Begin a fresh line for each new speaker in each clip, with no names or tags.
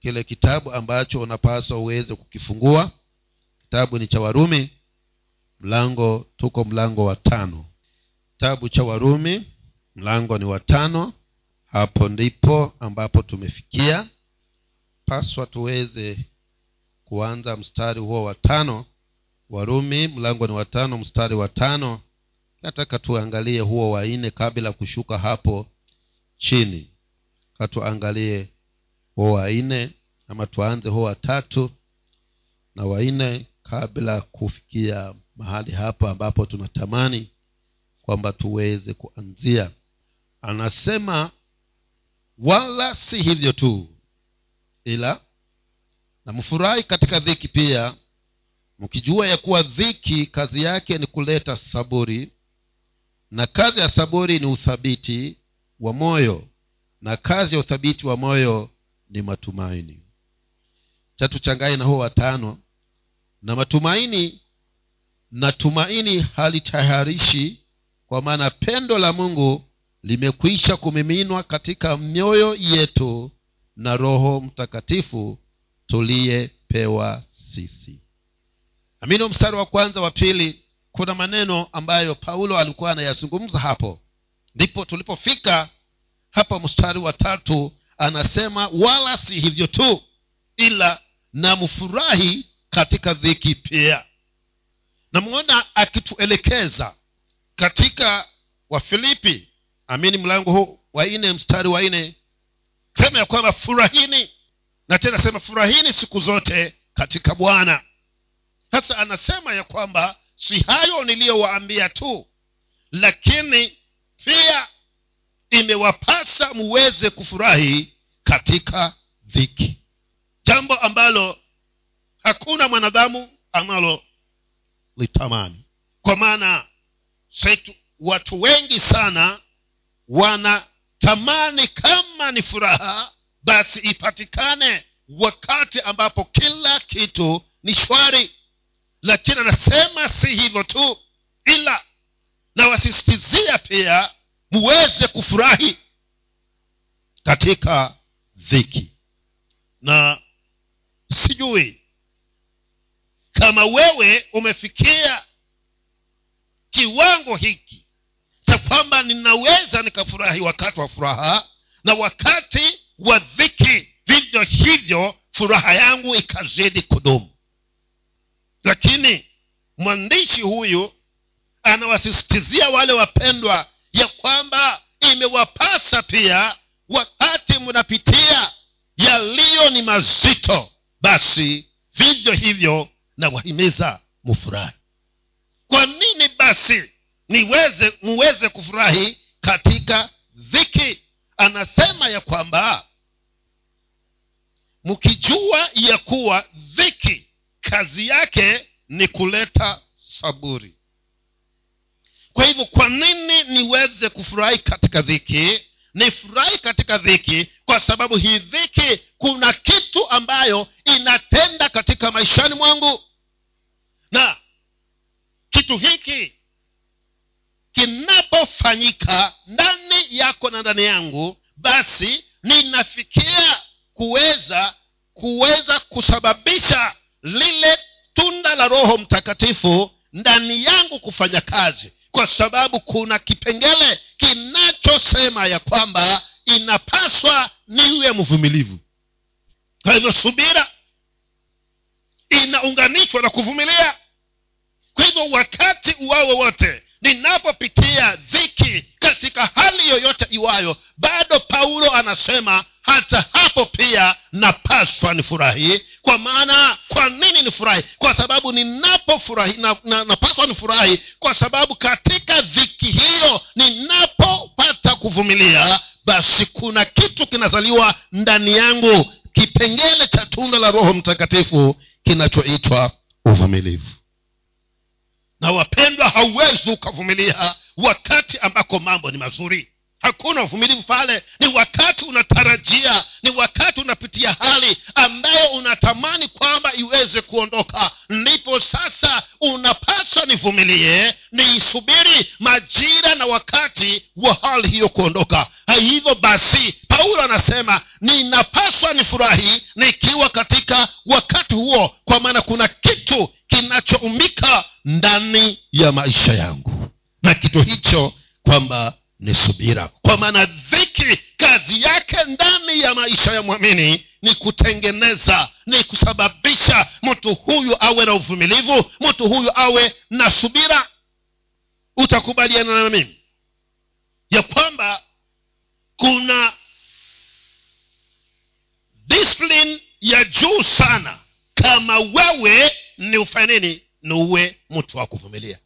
kile kitabu ambacho unapaswa uweze kukifungua. Kitabu ni cha warumi mlango tuko mlango wa tano. Kitabu cha warumi mlango ni wa tano. Hapo ndipo ambapo tumefikia. Paswa tuweze kuanza mstari huo wa tano. Warumi mlango ni wa tano mstari wa tano. Nataka tuangalie huo wa nne kabla kushuka hapo chini. Katuangalie huo wa nne ama tuanze ho wa tatu na wanne kabla kufikia mahali hapo ambapo tunatamani kwamba tuweze kuanzia. Anasema wala si hivyo tu ila na mfurahi katika dhiki pia mkijua ya kuwa dhiki kazi yake ni kuleta saburi na kazi ya saburi ni uthabiti wa moyo na kazi ya uthabiti wa moyo ni matumaini. Chatuchangaye na huo watano na matumaini na tumaini halitayarishi kwa maana pendo la mungu limekwisha kumiminwa katika mioyo yetu na roho mtakatifu tuliyepewa sisi. Amino mstari wa kwanza wa pili kuna maneno ambayo paulo alikuwa anayazungumza hapo. Ndipo tulipofika hapa mstari wa tatu anasema wala si hivyo tu ila namfurahi katika dhiki pia. Namwona akituelekeza katika wafilipi amini mlango huu wa nne mstari wa nne sema ya kwamba furahini na tena sema furahini siku zote katika bwana. Sasa anasema ya kwamba si hayo niliyowaambia tu lakini pia imewapasa muweze kufurahi katika dhiki. Jambo ambalo hakuna mwanadamu analo litamani. Kwa maana watu wengi sana wanatamani kama ni furaha basi ipatikane wakati ambapo kila kitu ni shwari. Lakini anasema si hivyo tu ila na wasisitizia pia muweze kufurahi katika dhiki. Na sijui kama wewe umefikia kiwango hiki cha kwamba ninaweza nikafurahi wakati wa furaha na wakati wa dhiki vivyo hivyo furaha yangu ikazidi kudumu. Lakini mwandishi huyu anawasisitizia wale wapendwa ya kwamba imewapasa pia wakati mnapitia yaliyo ni mazito basi vivyo hivyo na wahimiza mufurahi. Kwa nini basi niweze muweze kufurahi katika dhiki? Anasema ya kwamba mkijua ya kuwa dhiki kazi yake ni kuleta saburi kwa hivyo kwa nini niweze kufurahi katika dhiki? Nifurahi katika dhiki kwa sababu hii dhiki kuna kitu ambayo inatenda katika maishani mwangu. Na kitu hiki kinapofanyika ndani yako na ndani yangu basi ninafikia kuweza kuweza kusababisha lile tunda la roho mtakatifu ndani yangu kufanya kazi kwa sababu kuna kipengele kinachosema ya kwamba inapaswa niwe mvumilivu. Kwa hivyo subira inaunganishwa na kuvumilia. Kwa hivyo wakati uwao wote ninapopitia dhiki katika hali yoyote iwayo bado paulo anasema hata hapo pia napaswa nifurahi. Kwa maana kwa nini nifurahi? Kwa sababu ninapofurahi na, na, nifurahi kwa sababu katika dhiki hiyo ninapopata kuvumilia basi kuna kitu kinazaliwa ndani yangu. Kipengele cha tunda la roho mtakatifu kinachoitwa uvumilivu na wapendwa hauwezi ukavumilia wakati ambako mambo ni mazuri hakuna uvumilivu pale. Ni wakati unatarajia ni wakati unapitia hali ambayo unatamani kwamba iweze kuondoka. Ndipo sasa unapaswa nivumilie niisubiri majira na wakati wa hali hiyo kuondoka. Hivyo basi paulo anasema ninapaswa nifurahi nikiwa katika wakati huo kwa maana kuna kitu kinachoumika ndani ya maisha yangu. Na kitu hicho kwamba ni subira. Kwa maana dhiki kazi yake ndani ya maisha ya mwamini ni kutengeneza ni kusababisha mtu huyu awe na uvumilivu mtu huyu awe na subira. Utakubaliana na mimi ya kwamba kuna discipline ya juu sana. Kama wewe ni ufanye nini? Ni uwe mtu wa kuvumilia.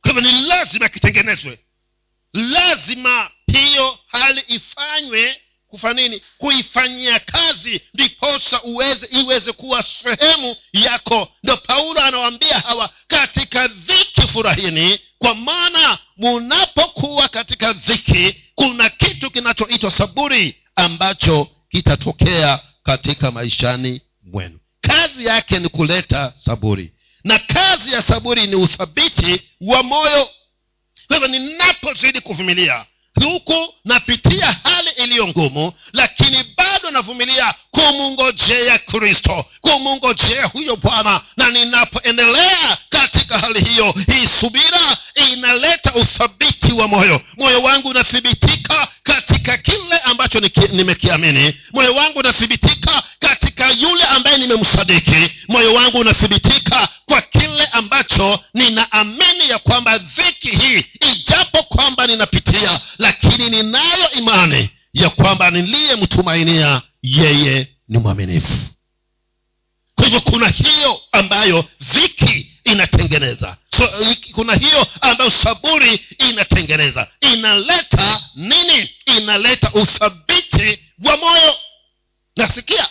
Kwa hivyo ni lazima kitengenezwe lazima hiyo hali ifanywe kufanini nini? Kuifanyia kazi ndiposa uweze iweze kuwa sehemu yako. Ndo paulo anawaambia hawa katika dhiki furahini kwa maana munapokuwa katika dhiki kuna kitu kinachoitwa saburi ambacho kitatokea katika maishani mwenu. Kazi yake ni kuleta saburi na kazi ya saburi ni uthabiti wa moyo kwa ninapozidi kuvumilia. Huku napitia hali iliyo ngumu lakini bado navumilia kumungojea kristo kumungojea huyo bwana. Na ninapoendelea katika hali hiyo hii subira inaleta uthabiti wa moyo. Moyo wangu unathibitika katika kile ambacho nimekiamini. Moyo wangu unathibitika katika yule ambaye nimemsadiki. Moyo wangu unathibitika kwa kile ambacho ninaamini ya kwamba dhiki hii ijapo kwamba ninapitia lakini ninayo imani ya kwamba niliyemtumainia yeye ni mwaminifu. Kwa hivyo kuna hiyo ambayo dhiki inatengeneza kuna hiyo ambayo saburi inatengeneza. Inaleta nini? Inaleta uthabiti wa moyo. Nasikia?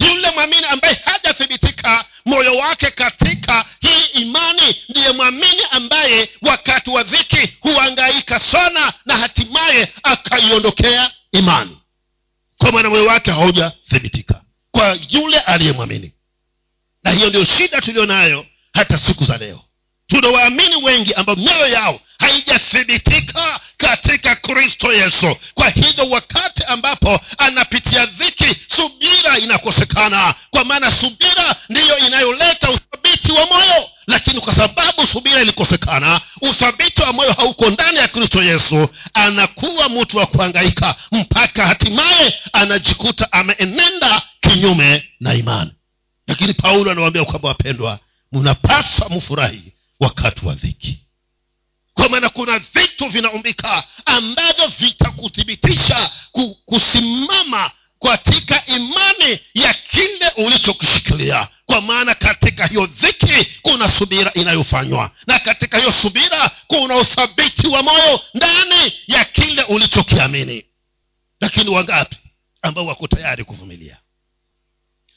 Yule mwamini ambaye hajathibitika moyo wake katika hii imani ndiye mwamini ambaye wakati wa dhiki huangaika sana na hatimaye akaiondokea imani. Kwa maana moyo wake haujathibitika kwa yule aliyemwamini. Na hiyo ndio shida tuliyo nayo hata siku za leo tunawaamini wengi ambao mioyo yao haijathibitika katika kristo yesu. Kwa hivyo wakati ambapo anapitia dhiki subira inakosekana. Kwa maana subira ndiyo inayoleta uthabiti wa moyo. Lakini kwa sababu subira ilikosekana uthabiti wa moyo hauko ndani ya kristo yesu anakuwa mtu wa kuangaika mpaka hatimaye anajikuta ameenenda kinyume na imani. Lakini paulo anawambia kwamba wapendwa mnapaswa mfurahi wakati wa dhiki. Kwa maana kuna vitu vinaumbika ambavyo vitakuthibitisha kusimama katika imani ya kile ulichokishikilia. Kwa maana katika hiyo dhiki kuna subira inayofanywa na katika hiyo subira kuna uthabiti wa moyo ndani ya kile ulichokiamini. Lakini wangapi ambao wako tayari kuvumilia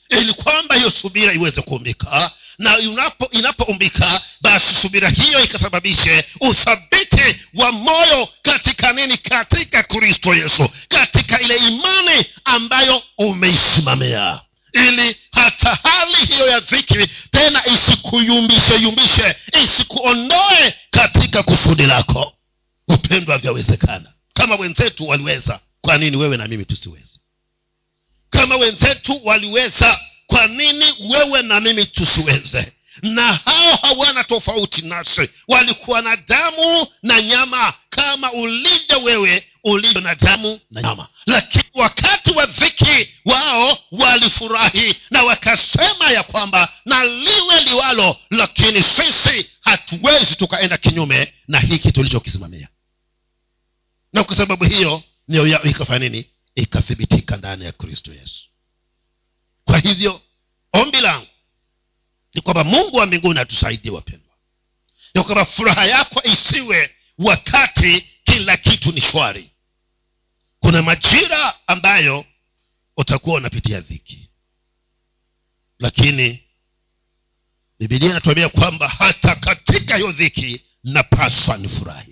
ili kwamba hiyo subira iweze kuumbika. Na inapoumbika basi subira hiyo ikasababishe uthabiti wa moyo katika nini? Katika kristo yesu. Katika ile imani ambayo umeisimamia. Ili hata hali hiyo ya dhiki tena isikuyumbishe yumbishe isikuondoe katika kusudi lako. Upendwa vyawezekana kama wenzetu waliweza kwa nini wewe na mimi tusiweze kama wenzetu waliweza kwa nini wewe na mimi tusiweze? Na hao hawana tofauti nasi. Walikuwa na damu na nyama kama ulivyo wewe ulivyo na damu na nyama. Lakini wakati wa dhiki wao walifurahi na wakasema ya kwamba na liwe liwalo lakini sisi hatuwezi tukaenda kinyume na hiki tulichokisimamia. Na kwa sababu hiyo nio yao ikafanya nini ikathibitika ndani ya kristo yesu. Kwa hivyo ombi langu ni kwamba mungu wa mbinguni atusaidie wapendwa. Ya kwamba furaha yako isiwe wakati kila kitu ni shwari. Kuna majira ambayo utakuwa unapitia dhiki. Lakini bibilia inatuambia kwamba hata katika hiyo dhiki napaswa ni furahi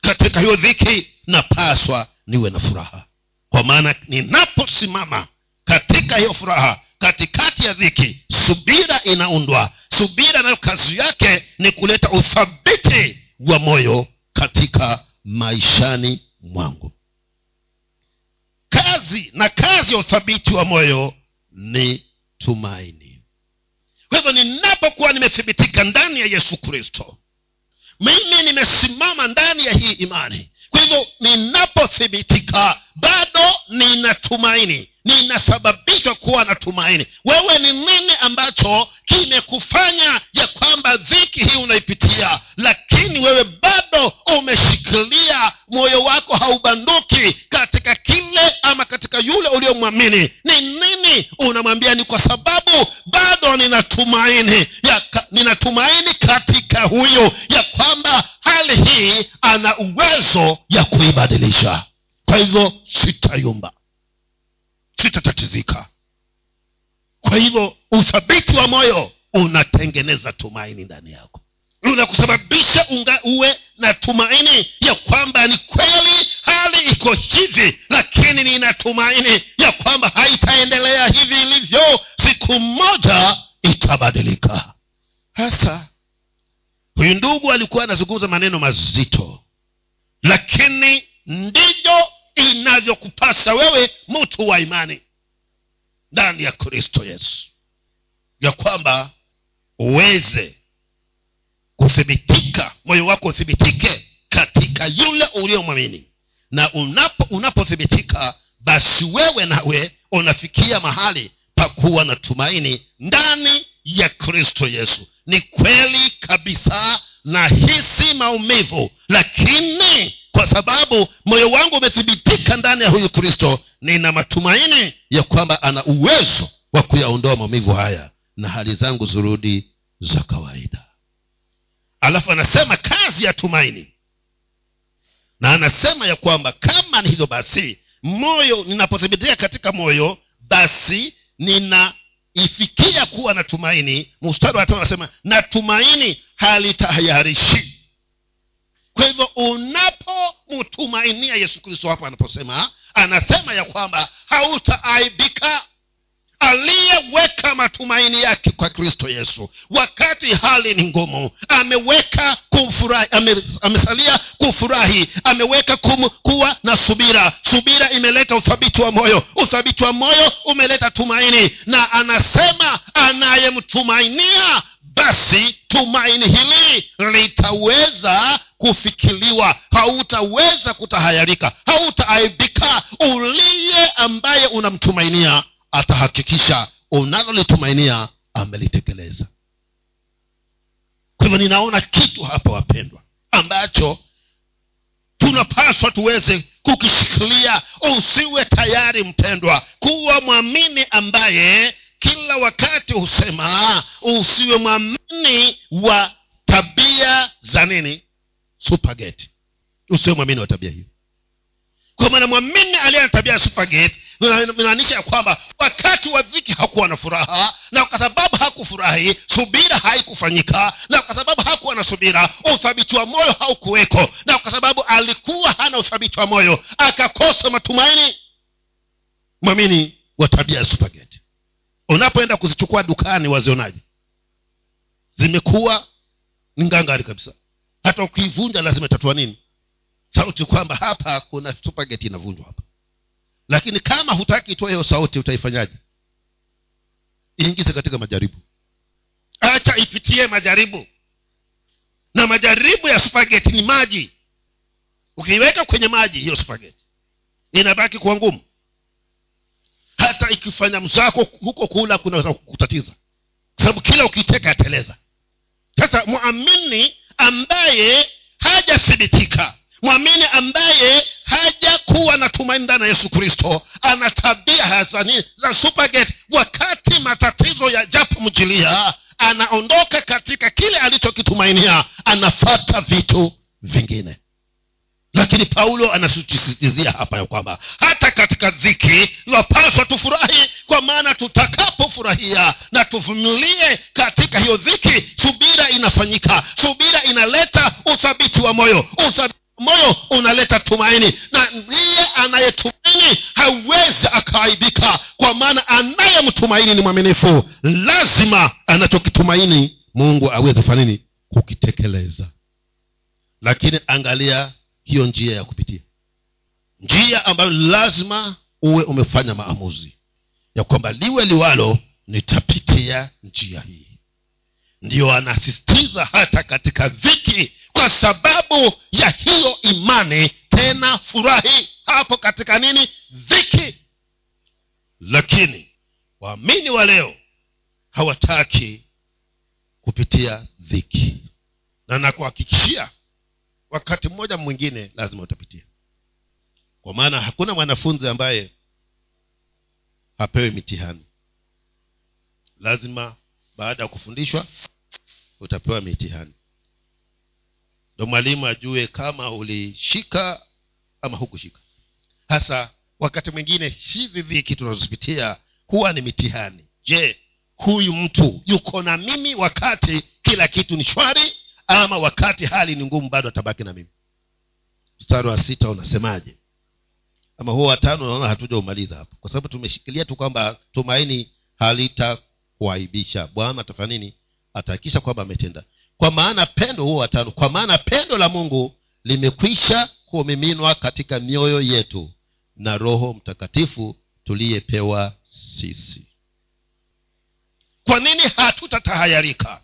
katika hiyo dhiki napaswa niwe na furaha. Kwa maana ninaposimama katika hiyo furaha katikati ya dhiki subira inaundwa. Subira nayo kazi yake ni kuleta uthabiti wa moyo katika maishani mwangu. Kazi na kazi ya uthabiti wa moyo ni tumaini. Kwa hivyo ninapokuwa nimethibitika ndani ya yesu kristo mimi nimesimama ndani ya hii imani. Kwa hivyo ninapothibitika bado nina tumaini ninasababishwa kuwa na tumaini. Wewe ni nini ambacho kimekufanya ya kwamba dhiki hii unaipitia? Lakini wewe bado umeshikilia moyo wako haubanduki katika kile ama katika yule uliomwamini ni nini unamwambia? Ni kwa sababu bado ninatumaini ya, ninatumaini katika huyu ya kwamba hali hii ana uwezo ya kuibadilisha. Kwa hivyo sitayumba sitatatizika kwa hivyo uthabiti wa moyo unatengeneza tumaini ndani yako. Unakusababisha uwe na tumaini ya kwamba ni kweli hali iko hivi lakini nina tumaini ya kwamba haitaendelea hivi ilivyo. Siku moja itabadilika. Hasa huyu ndugu alikuwa anazungumza maneno mazito lakini ndivyo inavyokupasa wewe mtu wa imani. Ndani ya kristo yesu. Ya kwamba uweze kuthibitika moyo wako uthibitike katika yule uliomwamini na unapo unapothibitika basi wewe nawe unafikia mahali pakuwa na tumaini ndani ya kristo yesu. Ni kweli kabisa na hisi maumivu lakini kwa sababu moyo wangu umethibitika ndani ya huyu kristo nina matumaini ya kwamba ana uwezo wa kuyaondoa maumivu haya na hali zangu zurudi za kawaida. Alafu anasema kazi ya tumaini. Na anasema ya kwamba kama ni hivyo basi moyo ninapothibitika katika moyo basi ninaifikia kuwa na tumaini mstari wa anasema na tumaini halitahayarishi. Kwa hivyo unapomtumainia yesu kristo hapo anaposema anasema ya kwamba hautaaibika aliyeweka matumaini yake kwa kristo yesu. Wakati hali ni ngumu ameweka kufurahi ame, amesalia kufurahi ameweka kuwa na subira. Subira imeleta uthabiti wa moyo. Uthabiti wa moyo umeleta tumaini. Na anasema anayemtumainia basi tumaini hili litaweza kufikiliwa. Hautaweza kutahayarika. Hautaaibika. Uliye ambaye unamtumainia atahakikisha unalolitumainia amelitekeleza. Kwa hivyo ninaona kitu hapa wapendwa ambacho tunapaswa tuweze kukishikilia. Usiwe tayari mpendwa kuwa mwamini ambaye kila wakati husema usiwe mwamini wa tabia za nini? Supageti usiwe mwamini wa tabia hiyo kwa maana mwamini aliye na tabia ya supageti inamaanisha ya kwamba wakati wa dhiki hakuwa na furaha na kwa sababu hakufurahi subira haikufanyika na kwa sababu hakuwa na subira uthabiti wa moyo haukuweko na kwa sababu alikuwa hana uthabiti wa moyo akakosa matumaini. Mwamini wa tabia ya supageti unapoenda kuzichukua dukani wazionaje? Zimekuwa ni ngangari kabisa. Hata ukiivunja lazima itatua nini sauti kwamba hapa kuna supageti inavunjwa hapa. Lakini kama hutaki itoe hiyo sauti utaifanyaje? Iingize katika majaribu. Acha ipitie majaribu. Na majaribu ya spageti ni maji. Ukiiweka kwenye maji hiyo spageti inabaki kuwa ngumu. Hata ikifanya mzako huko kula kunaweza kutatiza kwa sababu kila ukiiteka ateleza. Sasa mwamini ambaye hajathibitika mwamini ambaye hajakuwa na tumaini ndani ya yesu kristo ana tabia hazani za supergate. Wakati matatizo ya japo mjilia anaondoka katika kile alichokitumainia anafata vitu vingine. Lakini paulo anasisitizia hapa ya kwamba hata katika dhiki lapaswa tufurahi kwa maana tutakapofurahia na tuvumilie katika hiyo dhiki subira inafanyika subira inaleta uthabiti wa moyo uthabiti moyo unaleta tumaini. Na ndiye anayetumaini hawezi akaaibika. Kwa maana anayemtumaini ni mwaminifu. Lazima anachokitumaini mungu aweze kufanya nini? Kukitekeleza. Lakini angalia hiyo njia ya kupitia. Njia ambayo lazima uwe umefanya maamuzi. Ya kwamba liwe liwalo nitapitia njia hii ndiyo anasisitiza hata katika dhiki kwa sababu ya hiyo imani. Tena furahi hapo katika nini? Dhiki. Lakini waamini wa leo hawataki kupitia dhiki. Na nakuhakikishia wakati mmoja mwingine lazima utapitia. Kwa maana hakuna mwanafunzi ambaye hapewi mitihani. Lazima baada ya kufundishwa utapewa mitihani. Ndo mwalimu ajue kama ulishika ama hukushika. Hasa wakati mwingine hivi viki tunazozipitia huwa ni mitihani. Je huyu mtu yuko na mimi wakati kila kitu ni shwari ama wakati hali ni ngumu bado atabaki na mimi? Mstari wa sita unasemaje? Ama huo watano unaona hatuja umaliza hapo. Kwa sababu tumeshikilia tu kwamba tumaini halitakuaibisha bwana atafanya nini? Atahakikisha kwamba ametenda. Kwa maana pendo huo watano kwa maana pendo la mungu limekwisha kumiminwa katika mioyo yetu na roho mtakatifu tuliyepewa sisi. Kwa nini hatutatahayarika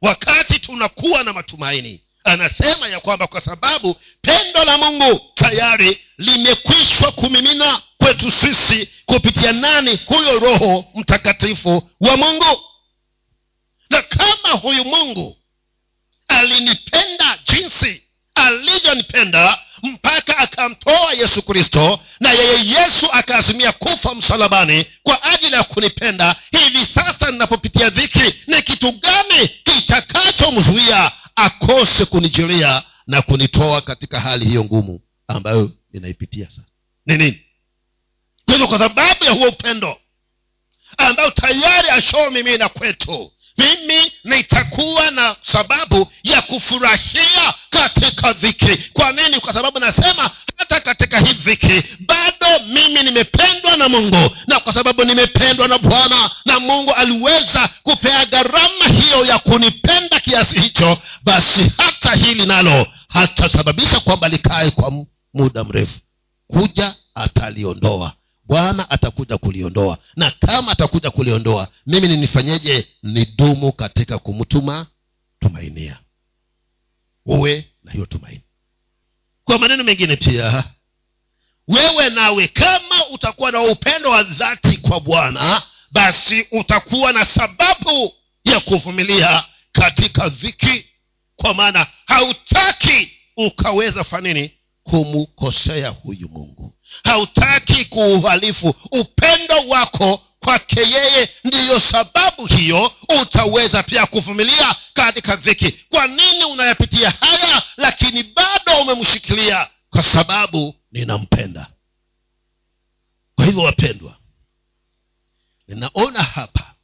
wakati tunakuwa na matumaini anasema ya kwamba kwa sababu pendo la mungu tayari limekwishwa kumimina kwetu sisi kupitia nani? Huyo roho mtakatifu wa mungu. Na kama huyu mungu alinipenda jinsi alivyonipenda mpaka akamtoa yesu kristo na yeye yesu akaazimia kufa msalabani kwa ajili ya kunipenda hivi sasa ninapopitia dhiki ni kitu gani kitakachomzuia akose kunijilia na kunitoa katika hali hiyo ngumu ambayo ninaipitia sasa. Ni nini? Kwa kwa sababu ya huo upendo ambayo tayari ashoo mimina kwetu mimi nitakuwa na sababu ya kufurahia katika dhiki. Kwa nini? Kwa sababu nasema hata katika hii dhiki bado mimi nimependwa na mungu. Na kwa sababu nimependwa na bwana na mungu aliweza kupea gharama hiyo ya kunipenda kiasi hicho basi hata hili nalo hatasababisha kwamba likae kwa muda mrefu. Kuja ataliondoa bwana atakuja kuliondoa. Na kama atakuja kuliondoa mimi ninifanyeje? Nidumu katika kumtuma tumainia. Uwe na hiyo tumaini. Kwa maneno mengine pia wewe nawe kama utakuwa na upendo wa dhati kwa bwana basi utakuwa na sababu ya kuvumilia katika dhiki kwa maana hautaki ukaweza fanini kumkosea huyu mungu. Hautaki kuuhalifu. Upendo wako kwake yeye ndiyo sababu hiyo. Utaweza pia kuvumilia katika dhiki. Kwa nini unayapitia haya? Lakini bado umemshikilia. Kwa sababu ninampenda. Kwa hivyo wapendwa ninaona hapa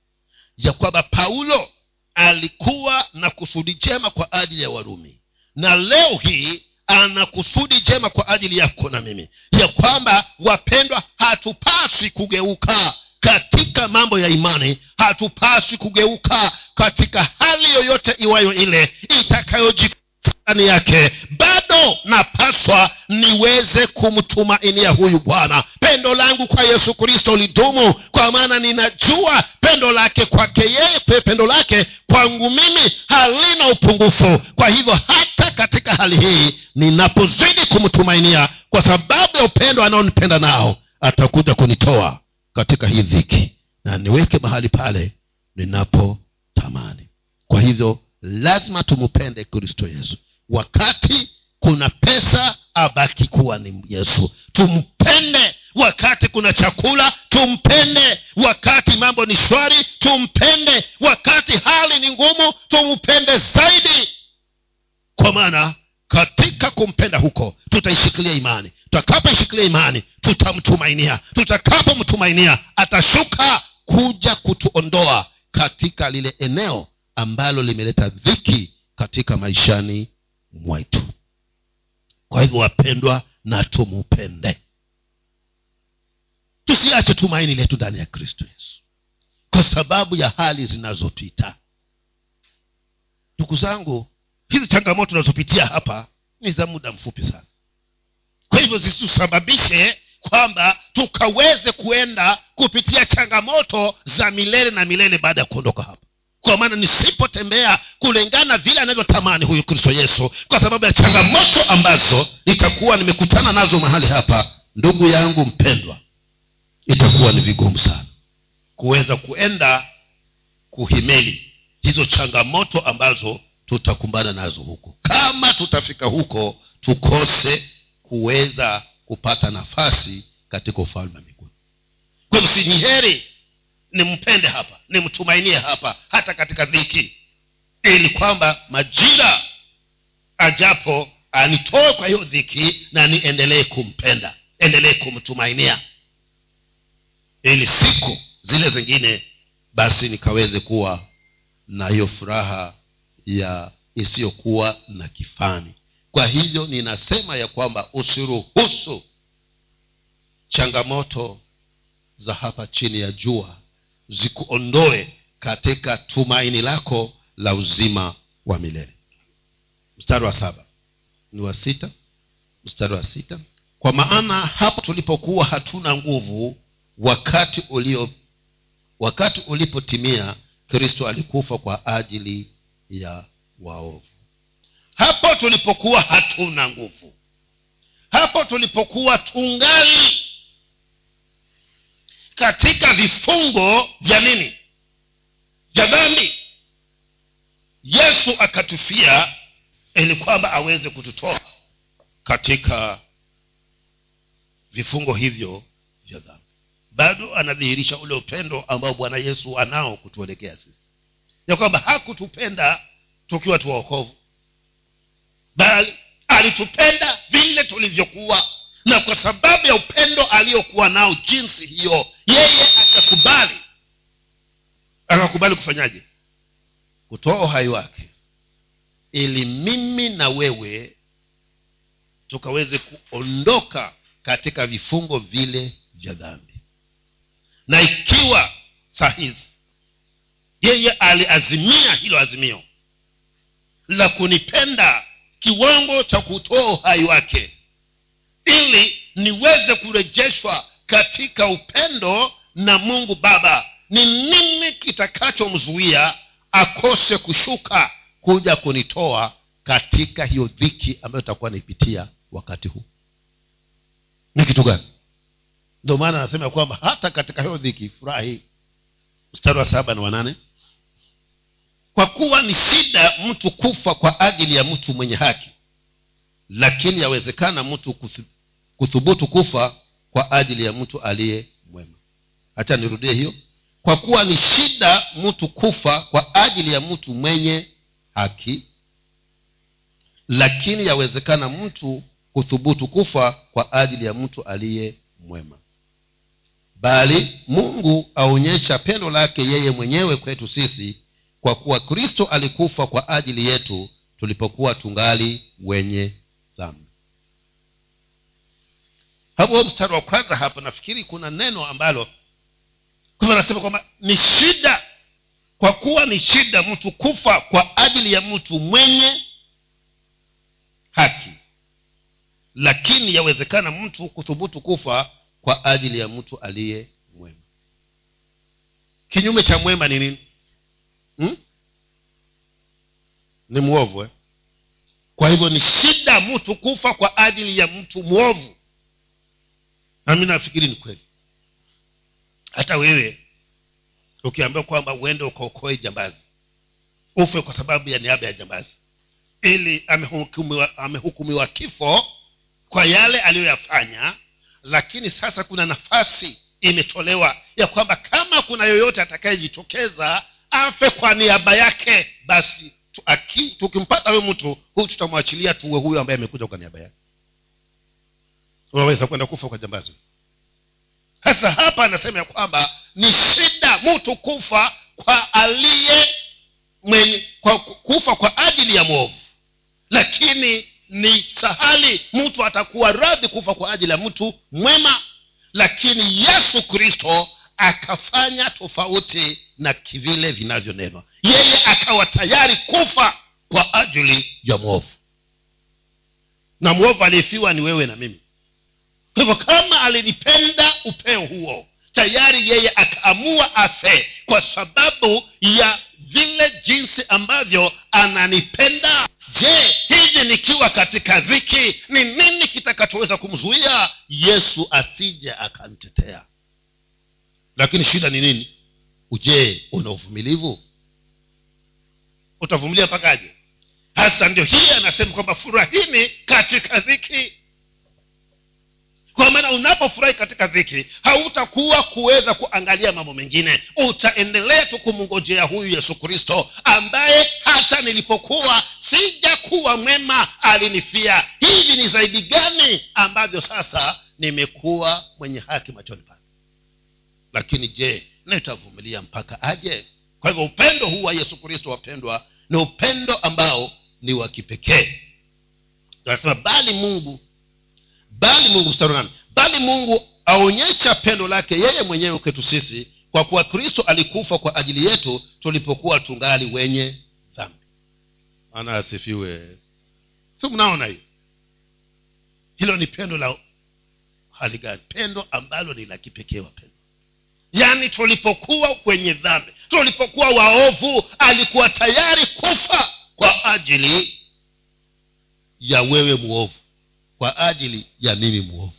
ya kwamba paulo alikuwa na kusudi jema kwa ajili ya warumi. Na leo hii ana kusudi jema kwa ajili yako na mimi. Ya kwamba wapendwa hatupaswi kugeuka katika mambo ya imani. Hatupaswi kugeuka katika hali yoyote iwayo ile itakayojikuta ndani yake bado napaswa niweze kumtumainia huyu bwana. Pendo langu kwa yesu kristo lidumu kwa maana ninajua pendo lake kwake yeye pendo lake kwangu mimi halina upungufu. Kwa hivyo hata katika hali hii ninapozidi kumtumainia kwa sababu ya upendo anaonipenda nao atakuja kunitoa katika hii dhiki na niweke mahali pale ninapotamani. Kwa hivyo lazima tumpende kristo yesu. Wakati kuna pesa abaki kuwa ni yesu. Tumpende. Wakati kuna chakula tumpende. Wakati mambo ni shwari tumpende. Wakati hali ni ngumu tumpende zaidi. Kwa maana katika kumpenda huko tutaishikilia imani. Tutakapoishikilia imani tutamtumainia. Tutakapomtumainia atashuka kuja kutuondoa katika lile eneo ambalo limeleta dhiki katika maishani mwetu. Kwa hivyo wapendwa na tumupende. Tusiache tumaini letu ndani ya kristo yesu. Kwa sababu ya hali zinazopita. Ndugu zangu hizi changamoto tunazopitia hapa ni za muda mfupi sana. Kwa hivyo zisitusababishe kwamba tukaweze kuenda kupitia changamoto za milele na milele baada ya kuondoka hapa kwa maana nisipotembea kulingana vile anavyotamani huyu kristo yesu kwa sababu ya changamoto ambazo nitakuwa nimekutana nazo mahali hapa ndugu yangu mpendwa itakuwa ni vigumu sana kuweza kuenda kuhimili hizo changamoto ambazo tutakumbana nazo huko. Kama tutafika huko tukose kuweza kupata nafasi katika ufalme wa miguni kwa hivyo si ni heri nimpende hapa. Nimtumainie hapa. Hata katika dhiki. Ili kwamba majira ajapo anitoe kwa hiyo dhiki na niendelee kumpenda. Endelee kumtumainia. Ili siku zile zingine basi nikaweze kuwa na hiyo furaha ya isiyokuwa na kifani. Kwa hivyo ninasema ya kwamba usiruhusu changamoto za hapa chini ya jua zikuondoe katika tumaini lako la uzima wa milele. Mstari wa saba. Ni wa sita. Mstari wa sita. Kwa maana hapo tulipokuwa hatuna nguvu wakati ulio wakati ulipotimia kristo alikufa kwa ajili ya waovu. Hapo tulipokuwa hatuna nguvu. Hapo tulipokuwa tungali katika vifungo vya nini? Vya dhambi. Yesu akatufia ili kwamba aweze kututoa katika vifungo hivyo vya dhambi. Bado anadhihirisha ule upendo ambao bwana yesu anao kutuelekea sisi. Ya kwamba hakutupenda tukiwa tuwaokovu bali alitupenda vile tulivyokuwa na kwa sababu ya upendo aliyokuwa nao jinsi hiyo yeye akakubali. Akakubali kufanyaje? Kutoa uhai wake. Ili mimi na wewe tukaweze kuondoka katika vifungo vile vya dhambi. Na ikiwa sahizi yeye aliazimia hilo azimio la kunipenda kiwango cha kutoa uhai wake ili niweze kurejeshwa katika upendo na mungu baba. Ni nini kitakachomzuia akose kushuka kuja kunitoa katika hiyo dhiki ambayo itakuwa naipitia wakati huu? Ni kitu gani? Ndio maana anasema kwamba hata katika hiyo dhiki furahi. Mstari wa saba na wanane kwa kuwa ni shida mtu kufa kwa ajili ya mtu mwenye haki lakini yawezekana mtu kuthubutu kufa kwa ajili ya mtu aliye mwema. Hacha nirudie hiyo. Kwa kuwa ni shida mtu kufa kwa ajili ya mtu mwenye haki lakini yawezekana mtu kuthubutu kufa kwa ajili ya mtu aliye mwema. Bali mungu aonyesha pendo lake yeye mwenyewe kwetu sisi kwa kuwa kristo alikufa kwa ajili yetu tulipokuwa tungali wenye dhambi hapo mstari wa kwanza hapo nafikiri kuna neno ambalo kwa anasema kwamba ni shida. Kwa kuwa ni shida mtu kufa kwa ajili ya mtu mwenye haki. Lakini yawezekana mtu kuthubutu kufa kwa ajili ya mtu aliye mwema. Kinyume cha mwema ni nini? Hmm? ni mwovu eh? kwa hivyo ni shida mtu kufa kwa ajili ya mtu mwovu nami nafikiri ni kweli. Hata wewe ukiambiwa kwamba uende ukaokoe jambazi ufe kwa sababu ya niaba ya jambazi ili amehukumiwa, amehukumiwa kifo kwa yale aliyoyafanya lakini sasa kuna nafasi imetolewa ya kwamba kama kuna yoyote atakayejitokeza afe kwa niaba yake basi tukimpata huyo mtu huyu tutamwachilia tuwe huyo ambaye amekuja kwa niaba yake unaweza kwenda kufa kwa jambazi sasa hapa anasema ya kwamba ni shida mtu kufa kwa aliye kwa kufa kwa ajili ya mwovu. Lakini
ni sahali mtu atakuwa radhi kufa kwa ajili ya mtu mwema lakini yesu kristo akafanya tofauti na vile vinavyonenwa. Yeye akawa tayari kufa kwa ajili ya mwovu. Na mwovu aliyefiwa ni wewe na mimi kwa hivyo kama alinipenda upeo huo tayari yeye akaamua afe kwa sababu ya vile jinsi ambavyo ananipenda. Je hivi nikiwa katika dhiki ni nini kitakachoweza kumzuia yesu asije akantetea lakini shida ni nini? Uje una uvumilivu? Utavumilia mpakaje hasa ndio hii anasema kwamba furahini katika dhiki kwa maana unapofurahi katika dhiki hautakuwa kuweza kuangalia mambo mengine. Utaendelea tu kumngojea huyu yesu kristo ambaye hata nilipokuwa sijakuwa mwema alinifia. Hivi ni zaidi gani ambavyo sasa nimekuwa mwenye haki machoni pake? Lakini je nitavumilia mpaka aje? Kwa hivyo upendo huu wa yesu kristo wapendwa ni upendo ambao ni wa kipekee. Anasema bali mungu bali mungu mstari bali mungu aonyesha pendo lake yeye mwenyewe kwetu sisi kwa kuwa kristo alikufa kwa ajili yetu tulipokuwa tungali wenye dhambi. Ana asifiwe. Si mnaona hiyo? Hilo ni pendo la hali gani? Pendo ambalo ni la kipekee wapendo yaani tulipokuwa kwenye dhambi tulipokuwa waovu alikuwa tayari kufa kwa ajili ya wewe mwovu kwa ajili ya mimi mwovu?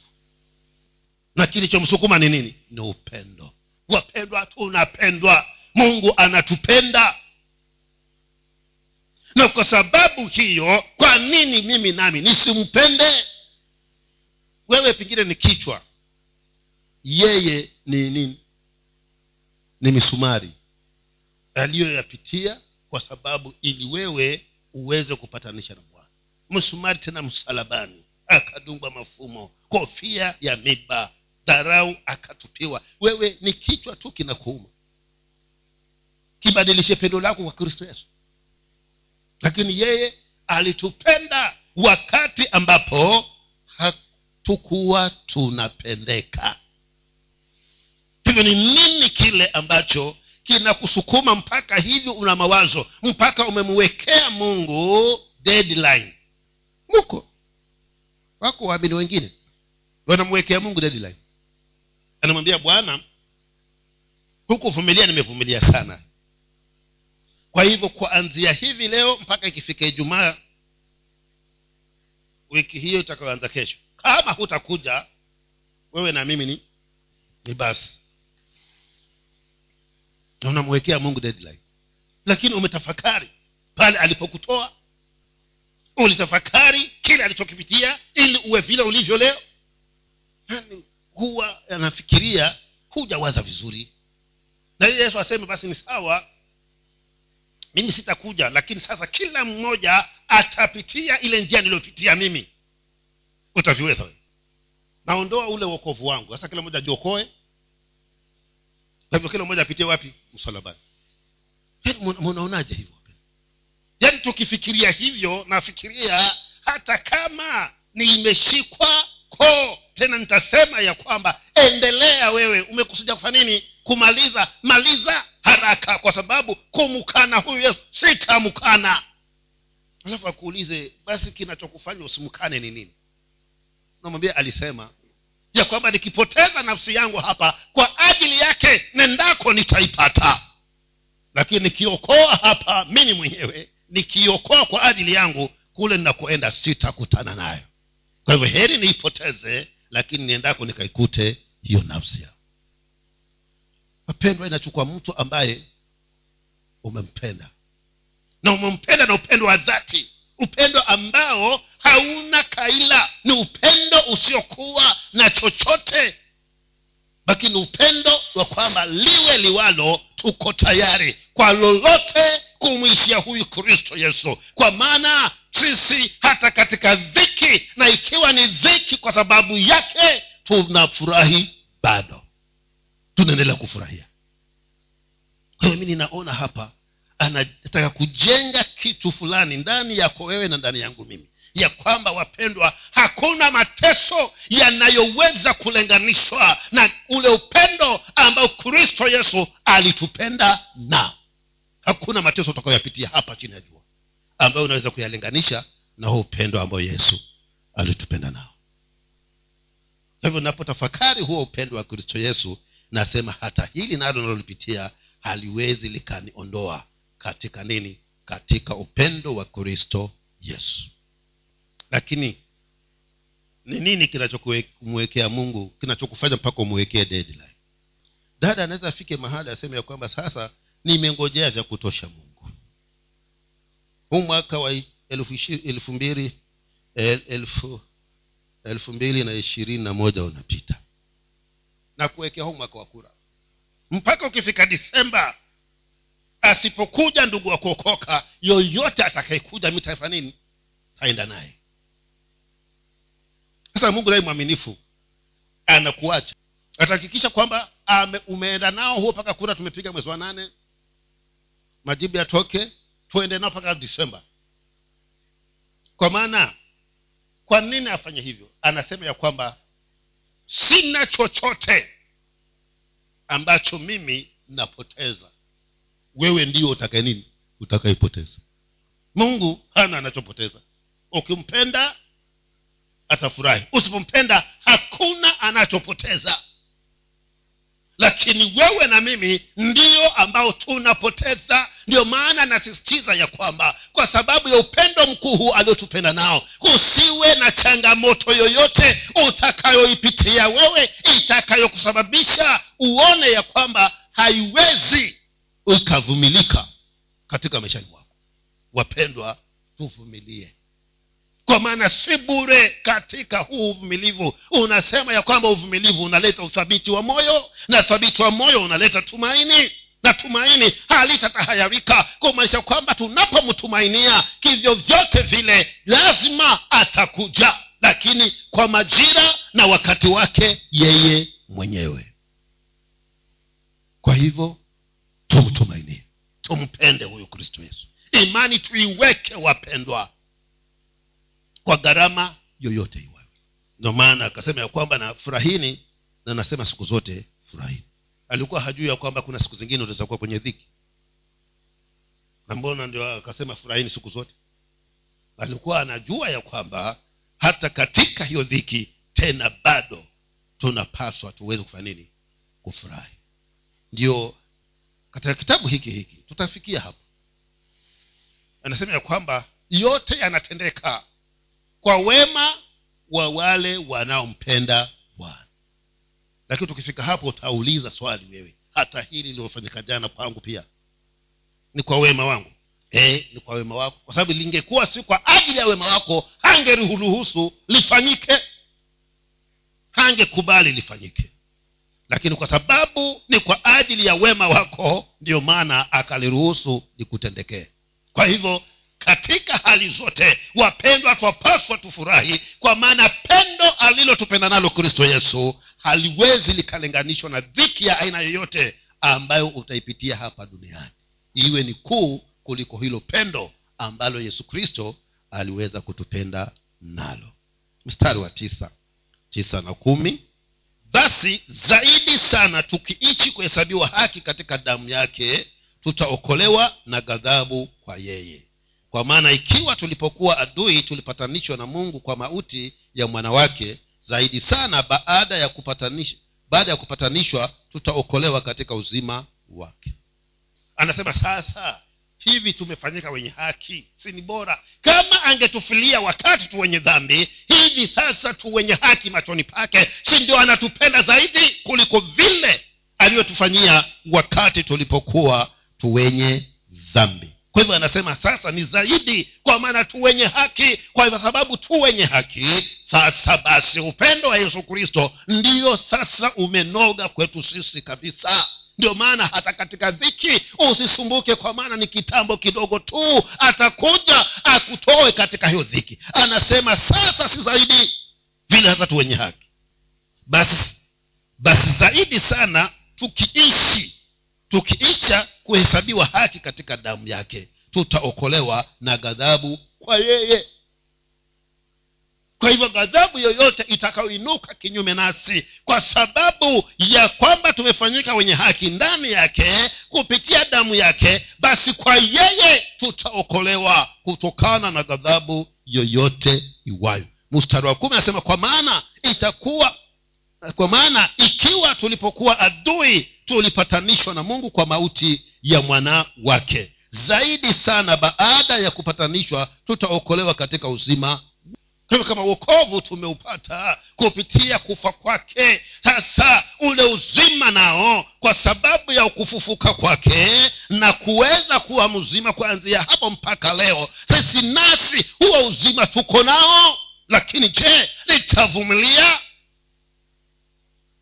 Na kilichomsukuma ni nini? Ni upendo. Wapendwa tunapendwa. Mungu anatupenda. Na kwa sababu hiyo kwa nini mimi nami nisimpende? Wewe pengine ni kichwa. Yeye ni nini? Ni misumari. Aliyoyapitia kwa sababu ili wewe uweze kupatanisha na bwana. Msumari tena msalabani akadungwa mafumo kofia ya miba dharau akatupiwa. Wewe ni kichwa tu kinakuuma. Kibadilishe pendo lako kwa kristo yesu. Lakini yeye alitupenda wakati ambapo hatukuwa tunapendeka. Hivyo ni nini kile ambacho kinakusukuma mpaka hivyo una mawazo mpaka umemwekea mungu deadline? Muko wako waamini wengine. Wanamwekea mungu deadline. Anamwambia bwana hukuvumilia nimevumilia sana. Kwa hivyo kuanzia hivi leo mpaka ikifika ijumaa wiki hiyo itakayoanza kesho kama hutakuja wewe na mimi ni ni basi. Na unamwekea mungu deadline. Lakini umetafakari pale alipokutoa ulitafakari kile alichokipitia ili uwe vile ulivyo leo? Yani huwa anafikiria hujawaza vizuri. Na hiyo yesu aseme basi ni sawa. Mimi sitakuja lakini sasa kila mmoja atapitia ile njia niliyopitia mimi. Utaviweza naondoa ule uokovu wangu. Sasa kila mmoja ajiokoe. Kwa hivyo kila mmoja apitie wapi? Msalabani. Mnaonaje hivyo yaani tukifikiria hivyo nafikiria hata kama nimeshikwa koo tena nitasema ya kwamba endelea wewe umekusudia kufanya nini? Kumaliza maliza haraka kwa sababu kumkana huyu yesu sitamkana. Alafu akuulize basi kinachokufanya usimkane ni nini? Namwambia alisema ya kwamba nikipoteza nafsi yangu hapa kwa ajili yake nendako nitaipata. Lakini nikiokoa hapa mimi mwenyewe nikiokoa kwa ajili yangu kule ninakoenda sitakutana nayo. Kwa hivyo heri niipoteze lakini niendako nikaikute hiyo nafsi yao mapendwa inachukua mtu ambaye umempenda. Na umempenda na upendo wa dhati. Upendo ambao hauna kaila. Ni upendo usiokuwa na chochote. Lakini upendo wa kwamba liwe liwalo tuko tayari. Kwa lolote kumwishia huyu kristo yesu. Kwa maana sisi hata katika dhiki na ikiwa ni dhiki kwa sababu yake tunafurahi bado. Tunaendelea kufurahia. Kwa hiyo mi ninaona hapa anataka kujenga kitu fulani ndani yako wewe na ndani yangu mimi. Ya kwamba wapendwa hakuna mateso yanayoweza kulinganishwa na ule upendo ambao kristo yesu alitupenda nao hakuna mateso utakayoyapitia hapa chini ya jua ambayo unaweza kuyalinganisha na huu upendo ambao yesu alitupenda nao. Kwa hivyo napotafakari huo upendo wa kristo yesu nasema hata hili nalo nalolipitia haliwezi likaniondoa katika nini? Katika upendo wa kristo yesu. Lakini ni nini kinachokumwekea mungu kinachokufanya mpaka umwekee dada anaweza afike mahali aseme ya kwamba sasa nimengojea vya kutosha mungu. Huu mwaka wa elfu, mbili elfu mbili na ishirini na moja unapita. Na kuwekea huu mwaka wa kura. Mpaka ukifika disemba asipokuja ndugu wa kuokoka yoyote atakayekuja mi taifa nini taenda naye. Sasa mungu naye mwaminifu anakuacha. Atahakikisha kwamba umeenda nao huo mpaka kura tumepiga mwezi wa nane majibu yatoke tuende nao mpaka disemba kwa maana kwa nini afanye hivyo? Anasema ya kwamba sina chochote ambacho mimi napoteza. Wewe ndio utakae nini? Utakaipoteza. Mungu hana anachopoteza. Ukimpenda atafurahi. Usipompenda hakuna anachopoteza lakini wewe na mimi ndio ambao tunapoteza. Ndio maana nasisitiza ya kwamba kwa sababu ya upendo mkuu huu aliotupenda nao kusiwe na changamoto yoyote utakayoipitia wewe itakayokusababisha uone ya kwamba haiwezi ikavumilika katika maishani mwako. Wapendwa tuvumilie kwa maana si bure katika huu uvumilivu. Unasema ya kwamba uvumilivu unaleta uthabiti wa moyo na thabiti wa moyo unaleta tumaini na tumaini halitatahayarika kumaanisha kwamba tunapomtumainia kivyo vyote vile lazima atakuja lakini kwa majira na wakati wake yeye mwenyewe. Kwa hivyo tumtumainie tumpende huyu kristo yesu. Imani tuiweke wapendwa kwa gharama yoyote iwayo. Ndio maana akasema ya kwamba na furahini na nasema siku zote furahini. Alikuwa hajui ya kwamba kuna siku zingine utaweza kuwa kwenye dhiki. Na mbona ndio akasema furahini siku zote? Alikuwa anajua ya kwamba hata katika hiyo dhiki tena bado tunapaswa tuweze kufanya nini? Kufurahi. Ndio katika kitabu hiki hiki tutafikia hapo. Anasema ya kwamba yote yanatendeka kwa wema wa wale wanaompenda bwana. Lakini tukifika hapo utauliza swali wewe. Hata hili lilofanyika jana kwangu pia. Ni kwa wema wangu? Eh, ni kwa wema wako. Kwa sababu lingekuwa si kwa ajili ya wema wako hangeruhusu lifanyike. Hangekubali lifanyike. Lakini kwa sababu ni kwa ajili ya wema wako ndiyo maana akaliruhusu likutendekee kwa hivyo katika hali zote. Wapendwa twapaswa tufurahi kwa maana pendo alilotupenda nalo kristo yesu haliwezi likalinganishwa na dhiki ya aina yoyote ambayo utaipitia hapa duniani. Iwe ni kuu kuliko hilo pendo ambalo yesu kristo aliweza kutupenda nalo. Mstari wa tisa tisa na kumi. Basi zaidi sana tukiichi kuhesabiwa haki katika damu yake tutaokolewa na ghadhabu kwa yeye kwa maana ikiwa tulipokuwa adui tulipatanishwa na mungu kwa mauti ya mwana wake zaidi sana baada ya kupatanisha baada ya kupatanishwa tutaokolewa katika uzima wake. Anasema sasa hivi tumefanyika wenye haki? Si ni bora? Kama angetufilia wakati tu wenye dhambi hivi sasa tu wenye haki machoni pake si ndio anatupenda zaidi kuliko vile aliyotufanyia wakati tulipokuwa tu wenye dhambi kwa hivyo anasema sasa ni zaidi kwa maana tu wenye haki. Kwa sababu tu wenye haki sasa basi upendo wa yesu kristo ndiyo sasa umenoga kwetu sisi kabisa. Ndio maana hata katika dhiki usisumbuke kwa maana ni kitambo kidogo tu. Atakuja akutoe katika hiyo dhiki. Anasema sasa si zaidi vile hata tu wenye haki. Basi basi zaidi sana tukiishi tukiisha kuhesabiwa haki katika damu yake tutaokolewa na ghadhabu kwa yeye. Kwa hivyo ghadhabu yoyote itakayoinuka kinyume nasi kwa sababu ya kwamba tumefanyika wenye haki ndani yake kupitia damu yake basi kwa yeye tutaokolewa kutokana na ghadhabu yoyote iwayo. Mstari wa kumi anasema kwa maana itakuwa kwa maana ikiwa tulipokuwa adui tulipatanishwa na mungu kwa mauti ya mwana wake. Zaidi sana baada ya kupatanishwa tutaokolewa katika uzima. Kwa kama uokovu tumeupata kupitia kufa kwake. Sasa ule uzima nao kwa sababu ya kufufuka kwake na kuweza kuwa mzima kuanzia hapo mpaka leo. Sisi nasi huo uzima tuko nao. Lakini je litavumilia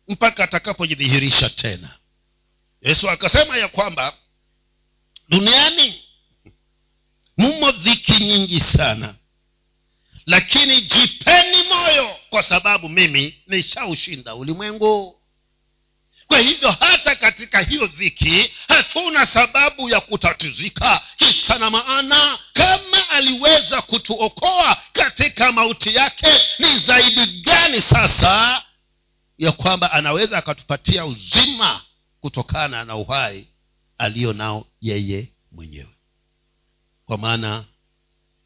mpaka atakapojidhihirisha tena. Yesu akasema ya kwamba duniani mumo dhiki nyingi sana lakini jipeni moyo kwa sababu mimi nishaushinda ulimwengu. Kwa hivyo hata katika hiyo dhiki hatuna sababu ya kutatizika kisa na maana. Kama aliweza kutuokoa katika mauti yake ni zaidi gani sasa ya kwamba anaweza akatupatia uzima kutokana na uhai aliyo nao yeye mwenyewe. Kwa maana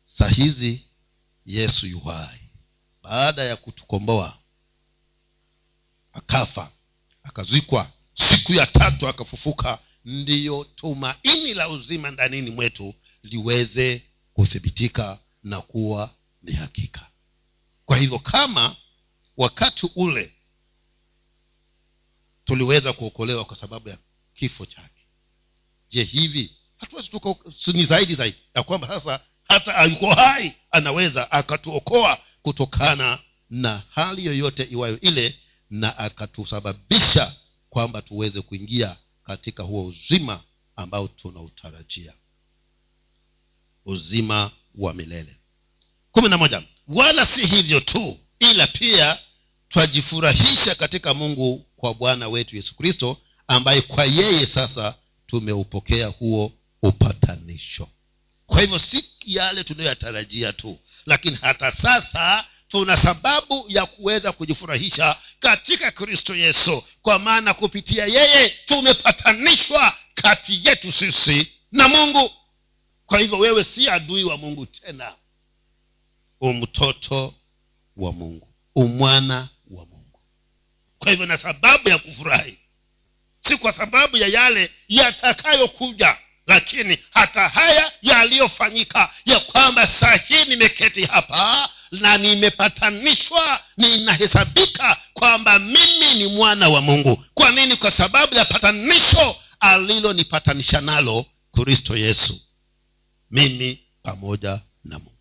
saa hizi yesu yuhai baada ya kutukomboa akafa akazikwa siku ya tatu akafufuka ndiyo tumaini la uzima ndanini mwetu liweze kuthibitika na kuwa ni hakika. Kwa hivyo kama wakati ule tuliweza kuokolewa kwa sababu ya kifo chake. Je hivi hatuwezi ni zaidi zaidi? Ya kwamba sasa hata ayuko hai anaweza akatuokoa kutokana na hali yoyote iwayo ile na akatusababisha kwamba tuweze kuingia katika huo uzima ambao tunautarajia. Uzima wa milele. Kumi na moja. Wala si hivyo tu ila pia twajifurahisha katika mungu kwa bwana wetu yesu kristo ambaye kwa yeye sasa tumeupokea huo upatanisho. Kwa hivyo si yale tunayoyatarajia tu lakini hata sasa tuna sababu ya kuweza kujifurahisha katika kristo yesu. Kwa maana kupitia yeye tumepatanishwa kati yetu sisi na mungu. Kwa hivyo wewe si adui wa mungu tena. Umtoto wa mungu. Umwana kwa hivyo na sababu ya kufurahi. Si kwa sababu ya yale yatakayokuja lakini hata haya yaliyofanyika ya kwamba saa hii nimeketi hapa na nimepatanishwa ninahesabika kwamba mimi ni mwana wa mungu. Kwa nini? Kwa sababu ya patanisho alilonipatanisha nalo kristo yesu. Mimi pamoja na mungu.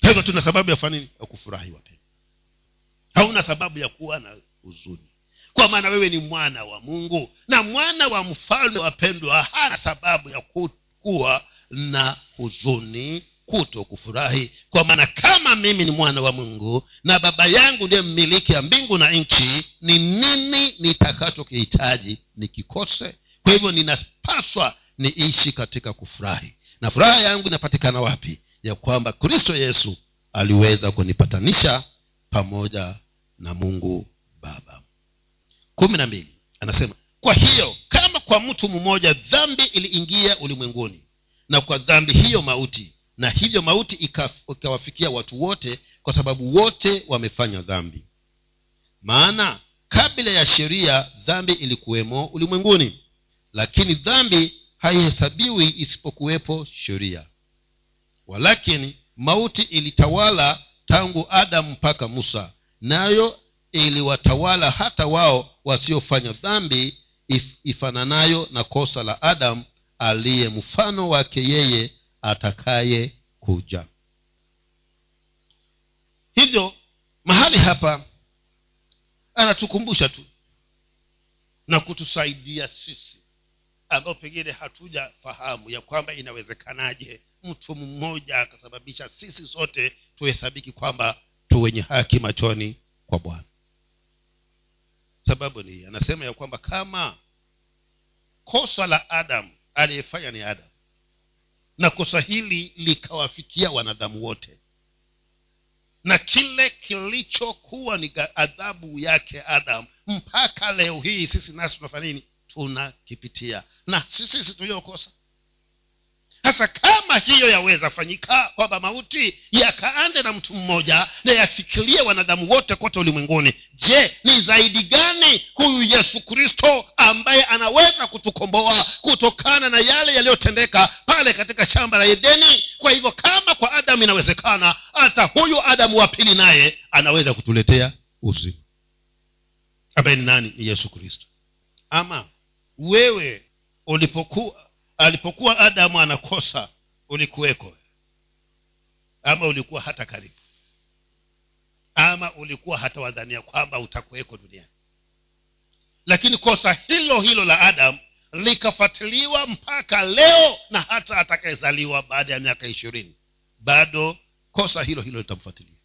Kwa hivyo tuna sababu ya fanini nini ya kufurahi wapendwa hauna sababu ya kuwa na huzuni. Kwa maana wewe ni mwana wa mungu na mwana wa mfalme wapendwa hana sababu ya kuwa na huzuni kuto kufurahi kwa maana kama mimi ni mwana wa mungu na baba yangu ndiye mmiliki ya mbingu na nchi ni nini nitakachokihitaji nikikose? Kwa hivyo ninapaswa niishi katika kufurahi. Na furaha yangu inapatikana wapi? Ya kwamba kristo yesu aliweza kunipatanisha pamoja na mungu baba. Kumi na mbili anasema kwa hiyo kama kwa mtu mmoja dhambi iliingia ulimwenguni na kwa dhambi hiyo mauti na hivyo mauti ikawafikia watu wote kwa sababu wote wamefanya dhambi. Maana kabla ya sheria dhambi ilikuwemo ulimwenguni lakini dhambi haihesabiwi isipokuwepo sheria. Walakini mauti ilitawala tangu adamu mpaka musa nayo iliwatawala hata wao wasiofanya dhambi if, ifananayo na kosa la adamu aliye mfano wake yeye atakaye kuja. Hivyo mahali hapa anatukumbusha tu na kutusaidia sisi ambao pengine hatujafahamu ya kwamba inawezekanaje mtu mmoja akasababisha sisi sote tuhesabiki kwamba tu wenye haki machoni kwa bwana. Sababu ni anasema ya kwamba kama kosa la adamu aliyefanya ni adamu na kosa hili likawafikia wanadamu wote na kile kilichokuwa ni adhabu yake adam mpaka leo hii sisi nasi tunafanya nini? Tunakipitia. Na sisi si tuliokosa sasa kama hiyo yaweza fanyika kwamba mauti yakaande na mtu mmoja na yafikirie wanadamu wote kote ulimwenguni je ni zaidi gani huyu yesu kristo ambaye anaweza kutukomboa kutokana na yale yaliyotendeka pale katika shamba la edeni? Kwa hivyo kama kwa adamu inawezekana hata huyu adamu wa pili naye anaweza kutuletea uzima ambaye ni nani? Ni yesu kristo. Ama wewe ulipokuwa alipokuwa adamu anakosa ulikuweko ama ulikuwa hata karibu. Ama ulikuwa hata wadhania kwamba utakuweko duniani. Lakini kosa hilo hilo la adamu likafuatiliwa mpaka leo na hata atakayezaliwa baada ya miaka ishirini. Bado kosa hilo hilo litamfuatilia.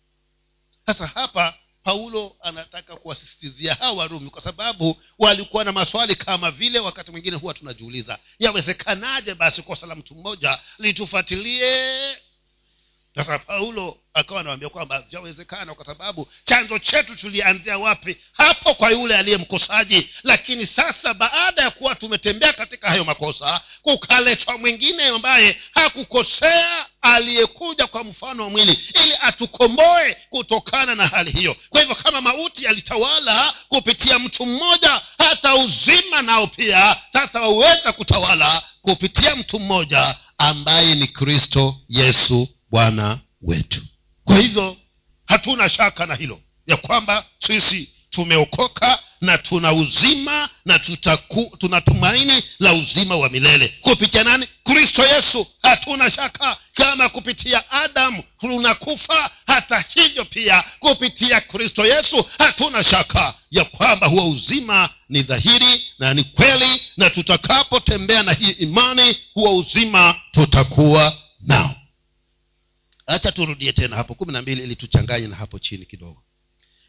Sasa hapa paulo anataka kuwasisitizia hawa warumi kwa sababu walikuwa na maswali kama vile wakati mwingine huwa tunajiuliza yawezekanaje basi kosa la mtu mmoja litufuatilie sasa paulo akawa anawambia kwamba vyawezekana kwa sababu chanzo chetu tulianzia wapi? Hapo kwa yule aliye mkosaji. Lakini sasa baada ya kuwa tumetembea katika hayo makosa kukaletwa mwingine ambaye hakukosea aliyekuja kwa mfano wa mwili ili atukomboe kutokana na hali hiyo. Kwa hivyo kama mauti yalitawala kupitia mtu mmoja hata uzima nao pia sasa waweza kutawala kupitia mtu mmoja ambaye ni kristo yesu bwana wetu. Kwa hivyo hatuna shaka na hilo ya kwamba sisi tumeokoka na tuna uzima na tutaku, tuna tumaini la uzima wa milele. Kupitia nani? Kristo yesu. Hatuna shaka kama kupitia adamu tunakufa hata hivyo pia kupitia kristo yesu hatuna shaka ya kwamba huo uzima ni dhahiri na ni kweli na tutakapotembea na hii imani huo uzima tutakuwa nao hacha turudie tena hapo. Kumi na mbili ili tuchanganye na hapo chini kidogo.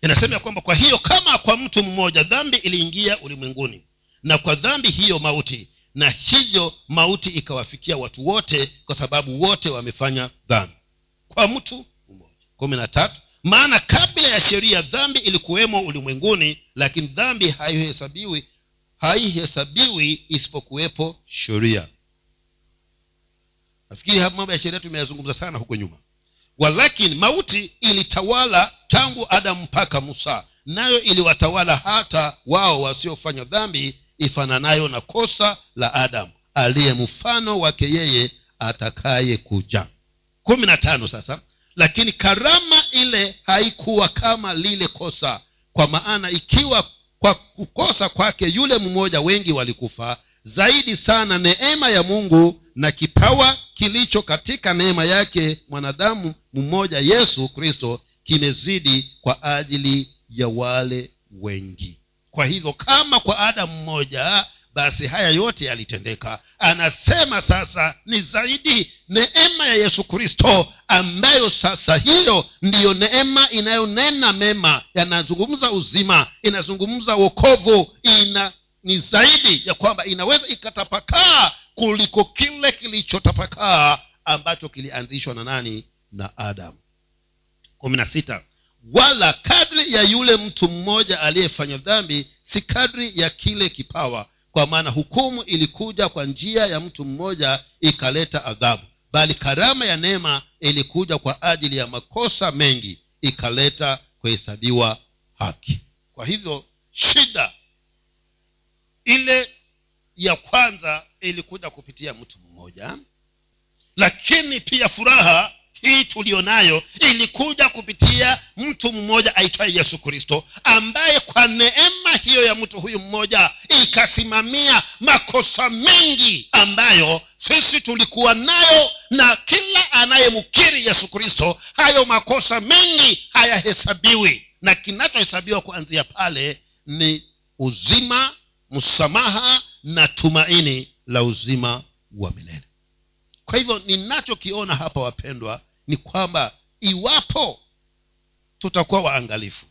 Inasema ya kwamba kwa hiyo kama kwa mtu mmoja dhambi iliingia ulimwenguni na kwa dhambi hiyo mauti na hivyo mauti ikawafikia watu wote kwa sababu wote wamefanya dhambi. Kwa mtu mmoja. Kumi na tatu maana kabla ya sheria dhambi ilikuwemo ulimwenguni lakini dhambi haihesabiwi haihesabiwi isipokuwepo sheria. Nafikiri mambo ya sheria tumeyazungumza sana huko nyuma walakini mauti ilitawala tangu adamu mpaka musa. Nayo iliwatawala hata wao wasiofanya dhambi ifananayo na kosa la adamu aliye mfano wake yeye atakaye kuja. Kumi na tano sasa. Lakini karama ile haikuwa kama lile kosa kwa maana ikiwa kwa kukosa kwake yule mmoja wengi walikufa zaidi sana neema ya mungu na kipawa kilicho katika neema yake mwanadamu mmoja yesu kristo kimezidi kwa ajili ya wale wengi. Kwa hivyo kama kwa adamu mmoja basi haya yote yalitendeka. Anasema sasa ni zaidi neema ya yesu kristo ambayo sasa hiyo ndiyo neema inayonena mema yanazungumza uzima inazungumza wokovu ina ni zaidi ya kwamba inaweza ikatapakaa kuliko kile kilichotapakaa ambacho kilianzishwa na nani? Na adamu. Kumi na sita. Wala kadri ya yule mtu mmoja aliyefanya dhambi si kadri ya kile kipawa. Kwa maana hukumu ilikuja kwa njia ya mtu mmoja ikaleta adhabu. Bali karama ya neema ilikuja kwa ajili ya makosa mengi ikaleta kuhesabiwa haki. Kwa hivyo shida ile ya kwanza ilikuja kupitia mtu mmoja lakini pia furaha hii tuliyo nayo ilikuja kupitia mtu mmoja aitwaye yesu kristo ambaye kwa neema hiyo ya mtu huyu mmoja ikasimamia makosa mengi ambayo sisi tulikuwa nayo na kila anayemkiri yesu kristo hayo makosa mengi hayahesabiwi. Na kinachohesabiwa kuanzia pale ni uzima msamaha na tumaini la uzima wa milele. Kwa hivyo ninachokiona hapa wapendwa ni kwamba iwapo tutakuwa waangalifu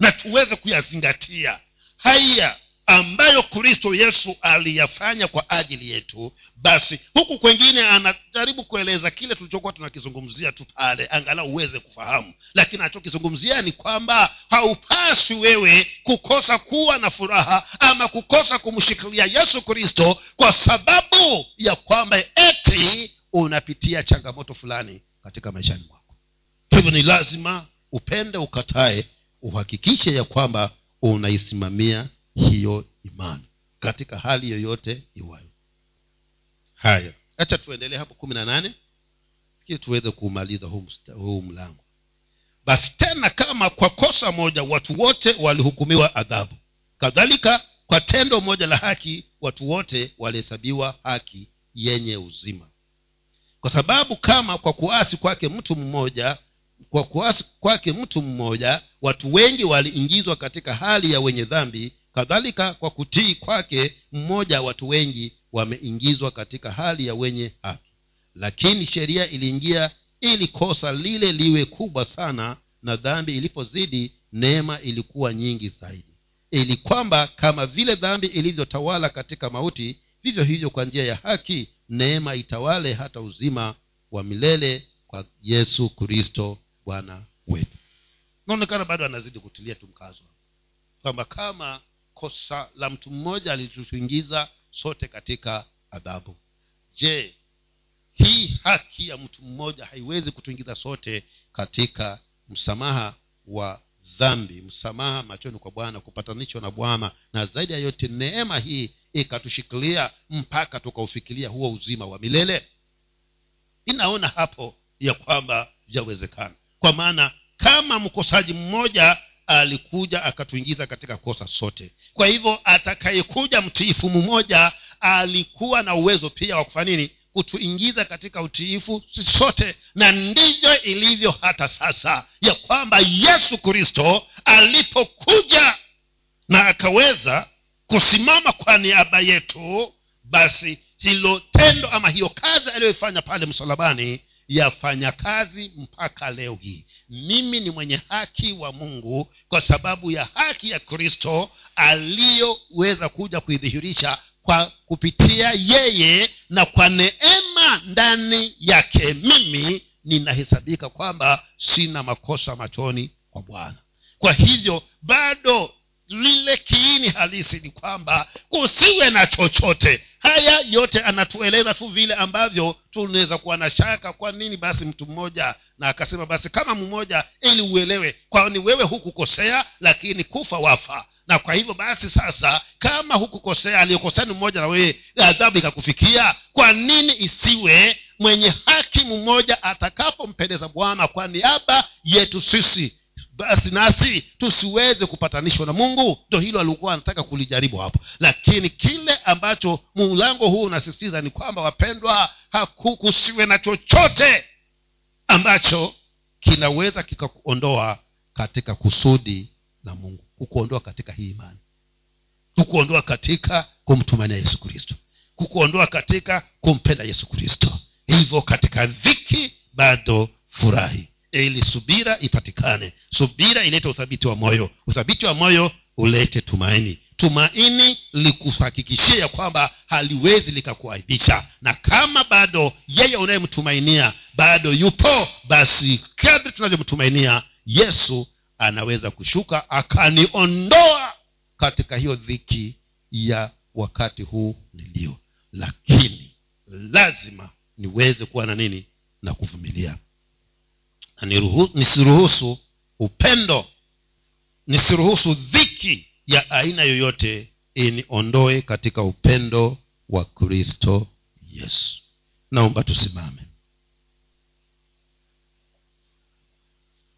na tuweze kuyazingatia haya ambayo kristo yesu aliyafanya kwa ajili yetu basi huku kwengine anajaribu kueleza kile tulichokuwa tunakizungumzia tu pale angalau uweze kufahamu. Lakini anachokizungumzia ni kwamba haupaswi wewe kukosa kuwa na furaha ama kukosa kumshikilia yesu kristo kwa sababu ya kwamba eti unapitia changamoto fulani katika maishani mwako. Hivyo ni lazima upende ukatae uhakikishe ya kwamba unaisimamia hiyo imani katika hali yoyote iwayo. Haya hacha tuendelee hapo kumi na nane ili tuweze kuumaliza huu, mlango. Basi tena kama kwa kosa moja watu wote walihukumiwa adhabu kadhalika kwa tendo moja la haki watu wote walihesabiwa haki yenye uzima. Kwa sababu kama kwa kuasi kwake mtu mmoja kwa kuasi kwake mtu mmoja watu wengi waliingizwa katika hali ya wenye dhambi kadhalika kwa kutii kwake mmoja watu wengi wameingizwa katika hali ya wenye haki. Lakini sheria iliingia ili kosa lile liwe kubwa sana na dhambi ilipozidi neema ilikuwa nyingi zaidi. Ili kwamba kama vile dhambi ilivyotawala katika mauti vivyo hivyo kwa njia ya haki neema itawale hata uzima wa milele kwa yesu kristo bwana wetu. Naonekana bado anazidi kutilia tu mkazo. Kwamba kama kosa la mtu mmoja alituingiza sote katika adhabu. Je hii haki ya mtu mmoja haiwezi kutuingiza sote katika msamaha wa dhambi msamaha machoni kwa bwana kupatanishwa na bwana? Na zaidi ya yote neema hii ikatushikilia mpaka tukaufikilia huo uzima wa milele? Inaona hapo ya kwamba yawezekana. Kwa maana kama mkosaji mmoja alikuja akatuingiza katika kosa sote. Kwa hivyo atakayekuja mtiifu mmoja alikuwa na uwezo pia wa kufanya nini? Kutuingiza katika utiifu sote. Na ndivyo ilivyo hata sasa ya kwamba yesu kristo alipokuja na akaweza kusimama kwa niaba yetu basi hilo tendo ama hiyo kazi aliyoifanya pale msalabani yafanya kazi mpaka leo hii. Mimi ni mwenye haki wa mungu kwa sababu ya haki ya kristo aliyoweza kuja kuidhihirisha kwa kupitia yeye na kwa neema ndani yake. Mimi ninahesabika kwamba sina makosa machoni kwa bwana. Kwa hivyo bado lile kiini halisi ni kwamba kusiwe na chochote. Haya yote anatueleza tu vile ambavyo tunaweza kuwa na shaka kwa nini basi mtu mmoja na akasema basi kama mmoja ili uelewe kwani wewe hukukosea lakini kufa wafa. Na kwa hivyo basi sasa kama hukukosea aliyokosea ni mmoja na wewe adhabu ikakufikia kwa nini isiwe mwenye haki mmoja atakapompendeza bwana kwa niaba yetu sisi basi nasi tusiweze kupatanishwa na mungu. Ndo hilo alikuwa anataka kulijaribu hapo. Lakini kile ambacho mlango huu unasisitiza ni kwamba wapendwa hakukusiwe na chochote ambacho kinaweza kikakuondoa katika kusudi la mungu. Kukuondoa katika hii imani. Kukuondoa katika kumtumania yesu kristo. Kukuondoa katika kumpenda yesu kristo. Hivyo katika dhiki bado furahi ili subira ipatikane. Subira ilete uthabiti wa moyo. Uthabiti wa moyo ulete tumaini. Tumaini likuhakikishia ya kwamba haliwezi likakuaibisha. Na kama bado yeye unayemtumainia bado yupo basi kadri tunavyomtumainia yesu anaweza kushuka akaniondoa katika hiyo dhiki ya wakati huu nilio. Lakini lazima niweze kuwa na nini? Na kuvumilia na nisiruhusu upendo nisiruhusu dhiki ya aina yoyote iniondoe katika upendo wa kristo yesu. Naomba tusimame